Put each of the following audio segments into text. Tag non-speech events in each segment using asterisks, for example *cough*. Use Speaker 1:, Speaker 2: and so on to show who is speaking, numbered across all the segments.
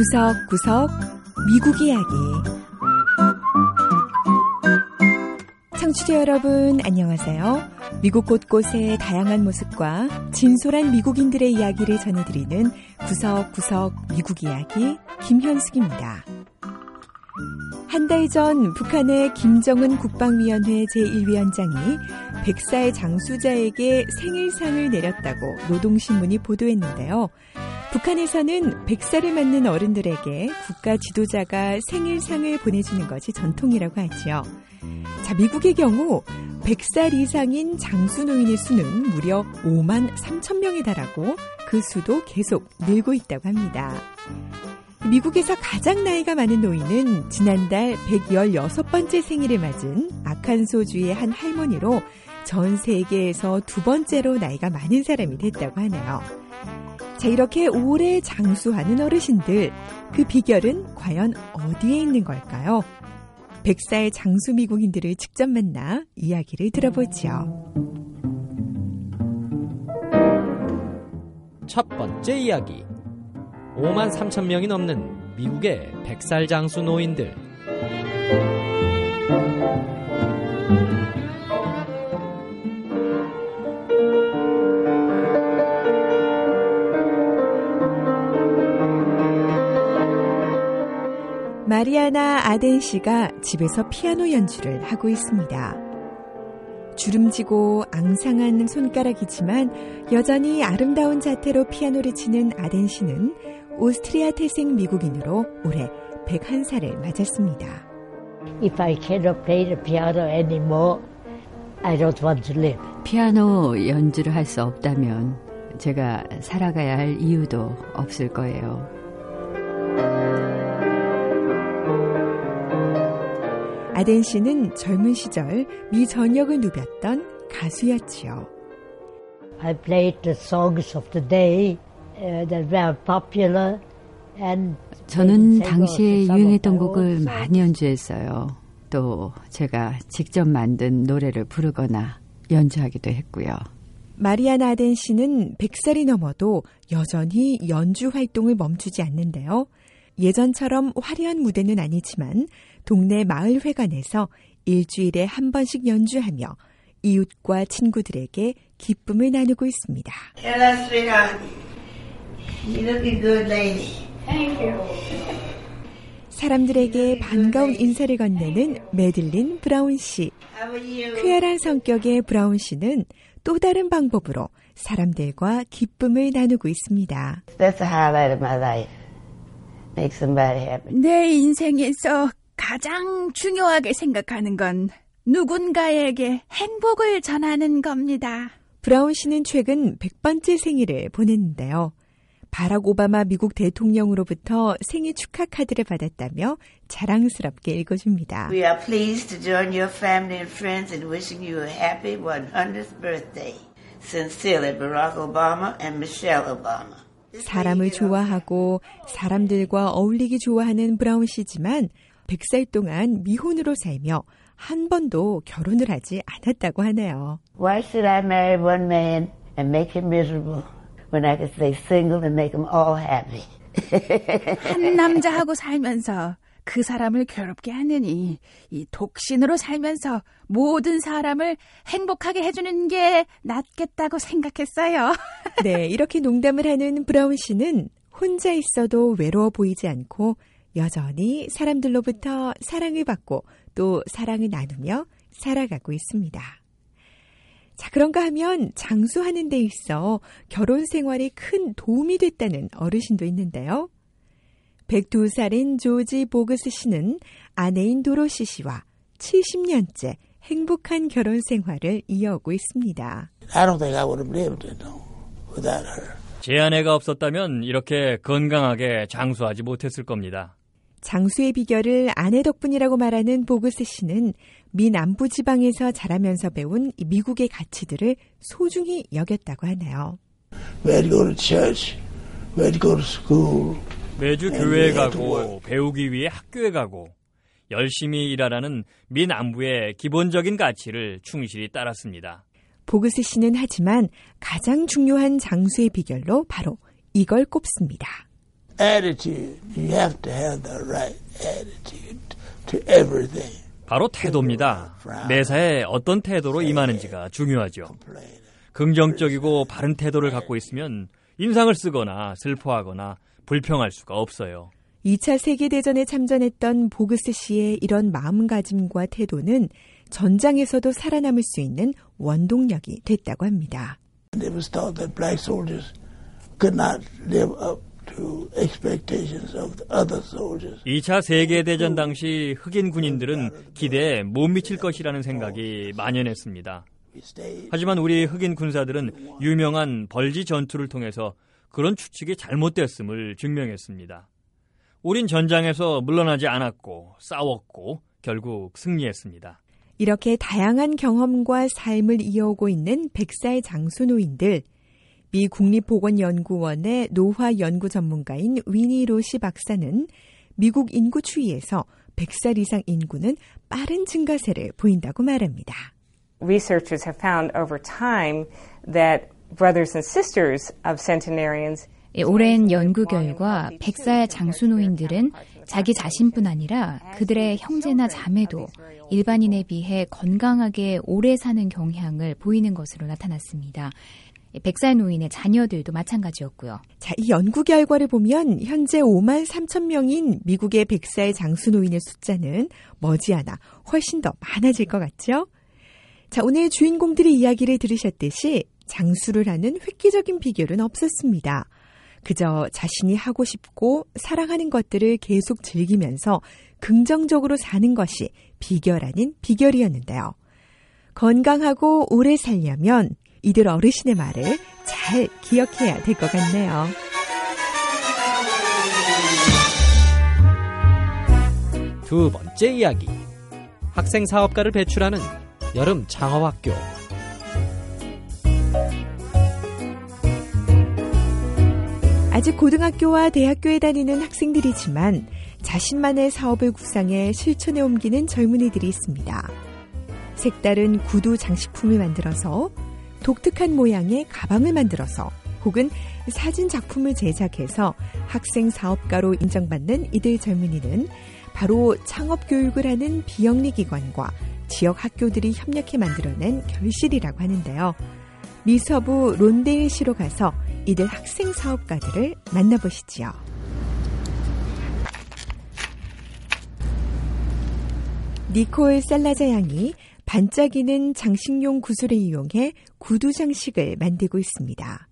Speaker 1: 구석구석 미국 이야기 청취자 여러분 안녕하세요. 미국 곳곳의 다양한 모습과 진솔한 미국인들의 이야기를 전해드리는 구석구석 미국 이야기 김현숙입니다. 한 달 전 북한의 김정은 국방위원회 제1위원장이 백사의 장수자에게 생일상을 내렸다고 노동신문이 보도했는데요. 북한에서는 백살을 맞는 어른들에게 국가 지도자가 생일상을 보내주는 것이 전통이라고 하지요. 자, 미국의 경우 100살 이상인 장수 노인의 수는 무려 5만 3천 명에 달하고 그 수도 계속 늘고 있다고 합니다. 미국에서 가장 나이가 많은 노인은 지난달 116번째 생일을 맞은 아칸소주의 한 할머니로 전 세계에서 두 번째로 나이가 많은 사람이 됐다고 하네요. 자, 이렇게 오래 장수하는 어르신들, 그 비결은 과연 어디에 있는 걸까요? 백살 장수 미국인들을 직접 만나 이야기를 들어보지요.
Speaker 2: 첫 번째 이야기. 5만 3천 명이 넘는 미국의 백살 장수 노인들.
Speaker 1: 마리아나 아덴 씨가 집에서 피아노 연주를 하고 있습니다. 주름지고 앙상한 손가락이지만 여전히 아름다운 자태로 피아노를 치는 아덴 씨는 오스트리아 태생 미국인으로 올해 101살을 맞았습니다.
Speaker 3: If I cannot play the piano anymore, I don't want to live.
Speaker 4: 피아노 연주를 할 수 없다면 제가 살아가야 할 이유도 없을 거예요.
Speaker 1: 아덴 씨는 젊은 시절 미 전역을 누볐던 가수였지요.
Speaker 3: I played the songs of the day uh, that were popular and
Speaker 4: 저는 당시에 유행했던 곡을 많이 연주했어요. 또 제가 직접 만든 노래를 부르거나 연주하기도 했고요.
Speaker 1: 마리아나 아덴 씨는 100살이 넘어도 여전히 연주 활동을 멈추지 않는데요. 예전처럼 화려한 무대는 아니지만 동네 마을 회관에서 일주일에 한 번씩 연주하며 이웃과 친구들에게 기쁨을 나누고 있습니다.
Speaker 5: Hello, sweetheart. You looking good, lady.
Speaker 1: 사람들에게 반가운 인사를 건네는 메들린 브라운 씨.
Speaker 5: How are you?
Speaker 1: 쾌활한 성격의 브라운 씨는 또 다른 방법으로 사람들과 기쁨을 나누고 있습니다.
Speaker 5: That's the highlight of my life. Make somebody happy.
Speaker 6: 내 인생에서 가장 중요하게 생각하는 건 누군가에게 행복을 전하는 겁니다.
Speaker 1: 브라운 씨는 최근 100번째 생일을 보냈는데요. 바락 오바마 미국 대통령으로부터 생일 축하 카드를 받았다며 자랑스럽게 읽어줍니다.
Speaker 5: We are pleased to join your family and friends in wishing you a happy 100th birthday. Sincerely, Barack Obama and Michelle Obama.
Speaker 1: 사람을 좋아하고 사람들과 어울리기 좋아하는 브라운 씨지만 100살 동안 미혼으로 살며 한 번도 결혼을 하지 않았다고 하네요.
Speaker 5: Why should I marry one man and make him miserable when I could stay single and make them all happy?
Speaker 6: 한 남자하고 살면서 그 사람을 괴롭게 하느니 이 독신으로 살면서 모든 사람을 행복하게 해주는 게 낫겠다고 생각했어요. *laughs*
Speaker 1: 네, 이렇게 농담을 하는 브라운 씨는 혼자 있어도 외로워 보이지 않고 여전히 사람들로부터 사랑을 받고 또 사랑을 나누며 살아가고 있습니다. 자, 그런가 하면 장수하는 데 있어 결혼 생활에 큰 도움이 됐다는 어르신도 있는데요. 102살인 조지 보그스 씨는 아내인 도로시 씨와 70년째 행복한 결혼 생활을 이어오고 있습니다.
Speaker 7: I don't think I would have lived it though, without her.
Speaker 2: 제 아내가 없었다면 이렇게 건강하게 장수하지 못했을 겁니다.
Speaker 1: 장수의 비결을 아내 덕분이라고 말하는 보그스 씨는 미 남부 지방에서 자라면서 배운 이 미국의 가치들을 소중히 여겼다고 하네요.
Speaker 7: We had to go to church. We had to go to school.
Speaker 2: 매주
Speaker 7: 네,
Speaker 2: 교회에
Speaker 7: 네,
Speaker 2: 가고
Speaker 7: 또
Speaker 2: 배우기 위해 학교에 가고 열심히 일하라는 미 남부의 기본적인 가치를 충실히 따랐습니다.
Speaker 1: 보그스 씨는 하지만 가장 중요한 장수의 비결로 바로 이걸 꼽습니다.
Speaker 7: attitude. You have to have the right attitude to everything.
Speaker 2: 바로 태도입니다. 매사에 어떤 태도로 임하는지가 중요하죠. 긍정적이고 바른 태도를 갖고 있으면 인상을 쓰거나 슬퍼하거나 불평할 수가 없어요.
Speaker 1: 2차 세계대전에 참전했던 보그스 씨의 이런 마음가짐과 태도는 전장에서도 살아남을 수 있는 원동력이 됐다고 합니다.
Speaker 7: It was thought that black soldiers could not live up to expectations of the other soldiers.
Speaker 2: 2차 세계대전 당시 흑인 군인들은 기대에 못 미칠 것이라는 생각이 만연했습니다. 하지만 우리 흑인 군사들은 유명한 벌지 전투를 통해서 그런 추측이 잘못됐음을 증명했습니다. 우린 전장에서 물러나지 않았고 싸웠고 결국 승리했습니다.
Speaker 1: 이렇게 다양한 경험과 삶을 이어오고 있는 백사의 장수노인들. 미 국립보건연구원의 노화 연구 전문가인 위니 로시 박사는 미국 인구 추이에서 100살 이상 인구는 빠른 증가세를 보인다고 말합니다.
Speaker 8: researchers have found over time that brothers and sisters of centenarians
Speaker 9: 예, 오랜 연구 결과 백사의 장수노인들은 자기 자신뿐 아니라 그들의 형제나 자매도 일반인에 비해 건강하게 오래 사는 경향을 보이는 것으로 나타났습니다. 예, 백살 노인의 자녀들도 마찬가지였고요.
Speaker 1: 자, 이 연구 결과를 보면 현재 5만 3천 명인 미국의 백사의 장수 노인의 숫자는 머지않아 훨씬 더 많아질 것 같죠? 자, 오늘 주인공들의 이야기를 들으셨듯이 장수를 하는 획기적인 비결은 없었습니다. 그저 자신이 하고 싶고 사랑하는 것들을 계속 즐기면서 긍정적으로 사는 것이 비결 아닌 비결이었는데요. 건강하고 오래 살려면 이들 어르신의 말을 잘 기억해야 될 것 같네요.
Speaker 10: 두 번째 이야기. 학생 사업가를 배출하는 여름 창업학교.
Speaker 1: 아직 고등학교와 대학교에 다니는 학생들이지만 자신만의 사업을 구상해 실천에 옮기는 젊은이들이 있습니다. 색다른 구두 장식품을 만들어서 독특한 모양의 가방을 만들어서 혹은 사진 작품을 제작해서 학생 사업가로 인정받는 이들 젊은이는 바로 창업 교육을 하는 비영리 기관과 지역 학교들이 협력해 만들어낸 결실이라고 하는데요. 미서부 론데일시로 가서 이들 학생 사업가들을 만나보시지요. 니콜 살라자 양이 반짝이는 장식용 구슬을 이용해 구두 장식을 만들고 있습니다.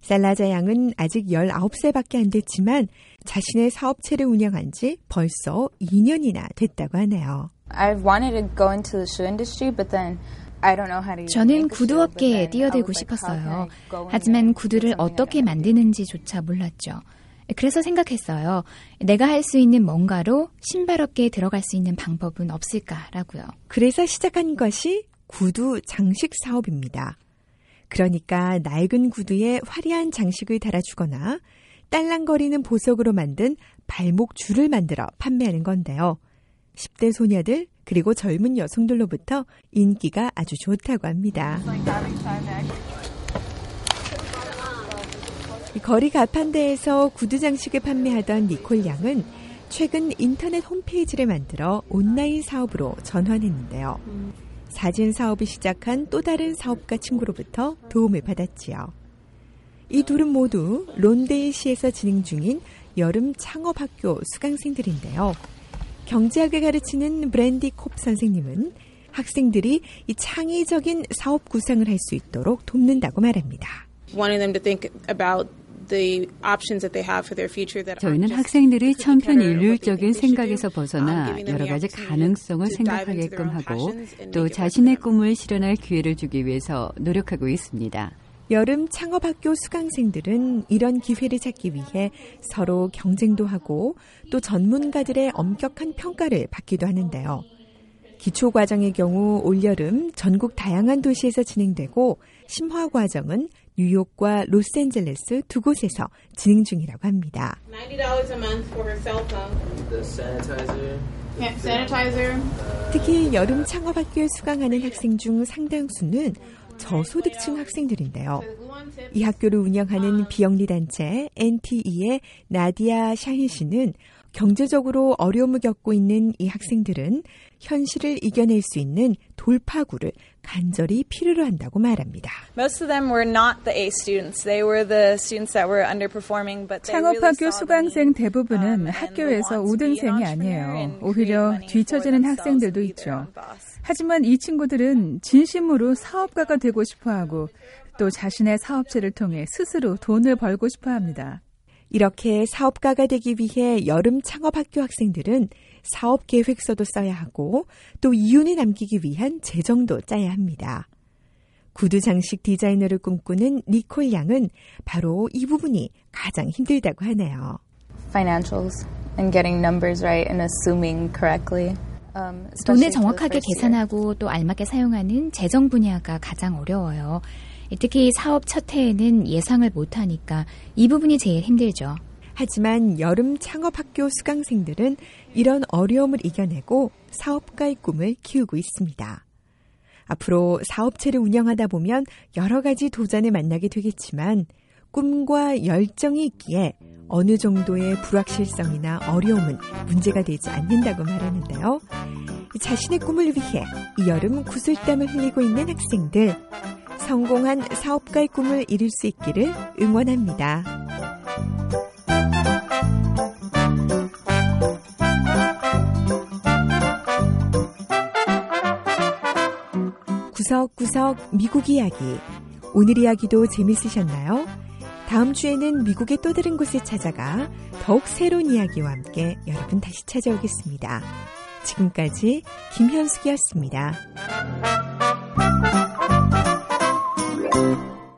Speaker 1: 살라자 양은 아직 19살밖에 안 됐지만 자신의 사업체를 운영한 지 벌써 2년이나 됐다고 하네요.
Speaker 11: I've wanted to go into the shoe industry, but then I don't know how to.
Speaker 9: 저는 구두업계에 뛰어들고 싶었어요. 하지만 구두를 어떻게 만드는지조차 몰랐죠. 그래서 생각했어요. 내가 할 수 있는 뭔가로 신발업계에 들어갈 수 있는 방법은 없을까라고요.
Speaker 1: 그래서 시작한 것이 구두 장식 사업입니다. 그러니까 낡은 구두에 화려한 장식을 달아주거나 딸랑거리는 보석으로 만든 발목 줄을 만들어 판매하는 건데요. 10대 소녀들 그리고 젊은 여성들로부터 인기가 아주 좋다고 합니다. 거리 가판대에서 구두 장식을 판매하던 니콜 양은 최근 인터넷 홈페이지를 만들어 온라인 사업으로 전환했는데요. 사진 사업을 시작한 또 다른 사업가 친구로부터 도움을 받았지요. 이 둘은 모두 론데일시에서 진행 중인 여름 창업학교 수강생들인데요. 경제학을 가르치는 브랜디 콥 선생님은 학생들이 이 창의적인 사업 구상을 할 수 있도록 돕는다고 말합니다.
Speaker 4: 저희는 학생들이 천편일률적인 생각에서 벗어나 여러 가지 가능성을 생각하게끔 하고 또 자신의 꿈을 실현할 기회를 주기 위해서 노력하고 있습니다.
Speaker 1: 여름 창업학교 수강생들은 이런 기회를 찾기 위해 서로 경쟁도 하고 또 전문가들의 엄격한 평가를 받기도 하는데요. 기초 과정의 경우 올여름 전국 다양한 도시에서 진행되고 심화 과정은 뉴욕과 로스앤젤레스 두 곳에서 진행 중이라고 합니다.
Speaker 12: $90 a month for her cell phone.
Speaker 13: The sanitizer.
Speaker 12: Yeah, sanitizer.
Speaker 1: 특히 여름 창업학교에 수강하는 학생 중 상당수는 저소득층 학생들인데요. 이 학교를 운영하는 비영리 단체 NTE의 나디아 샤힌 씨는 경제적으로 어려움을 겪고 있는 이 학생들은 현실을 이겨낼 수 있는 돌파구를 간절히 필요로 한다고 말합니다.
Speaker 13: Most of them were not the A students. They were the students that were underperforming, but they really
Speaker 6: 창업학교 수강생 대부분은 학교에서 5등생이 아니에요. 오히려 뒤처지는 학생들도 있죠. 하지만 이 친구들은 진심으로 사업가가 되고 싶어 하고 또 자신의 사업체를 통해 스스로 돈을 벌고 싶어 합니다.
Speaker 1: 이렇게 사업가가 되기 위해 여름 창업학교 학생들은 사업 계획서도 써야 하고 또 이윤을 남기기 위한 재정도 짜야 합니다. 구두 장식 디자이너를 꿈꾸는 니콜 양은 바로 이 부분이 가장 힘들다고 하네요.
Speaker 11: Financials and getting numbers right and assuming correctly. Um,
Speaker 9: 돈을 정확하게. 계산하고 또 알맞게 사용하는 재정 분야가 가장 어려워요. 특히 사업 첫 해에는 예상을 못하니까 이 부분이 제일 힘들죠.
Speaker 1: 하지만 여름 창업학교 수강생들은 이런 어려움을 이겨내고 사업가의 꿈을 키우고 있습니다. 앞으로 사업체를 운영하다 보면 여러 가지 도전을 만나게 되겠지만 꿈과 열정이 있기에 어느 정도의 불확실성이나 어려움은 문제가 되지 않는다고 말하는데요. 자신의 꿈을 위해 이 여름 구슬땀을 흘리고 있는 학생들, 성공한 사업가의 꿈을 이룰 수 있기를 응원합니다. 구석구석 미국 이야기. 오늘 이야기도 재밌으셨나요? 다음 주에는 미국의 또 다른 곳에 찾아가 더욱 새로운 이야기와 함께 여러분 다시 찾아오겠습니다. 지금까지 김현숙이었습니다.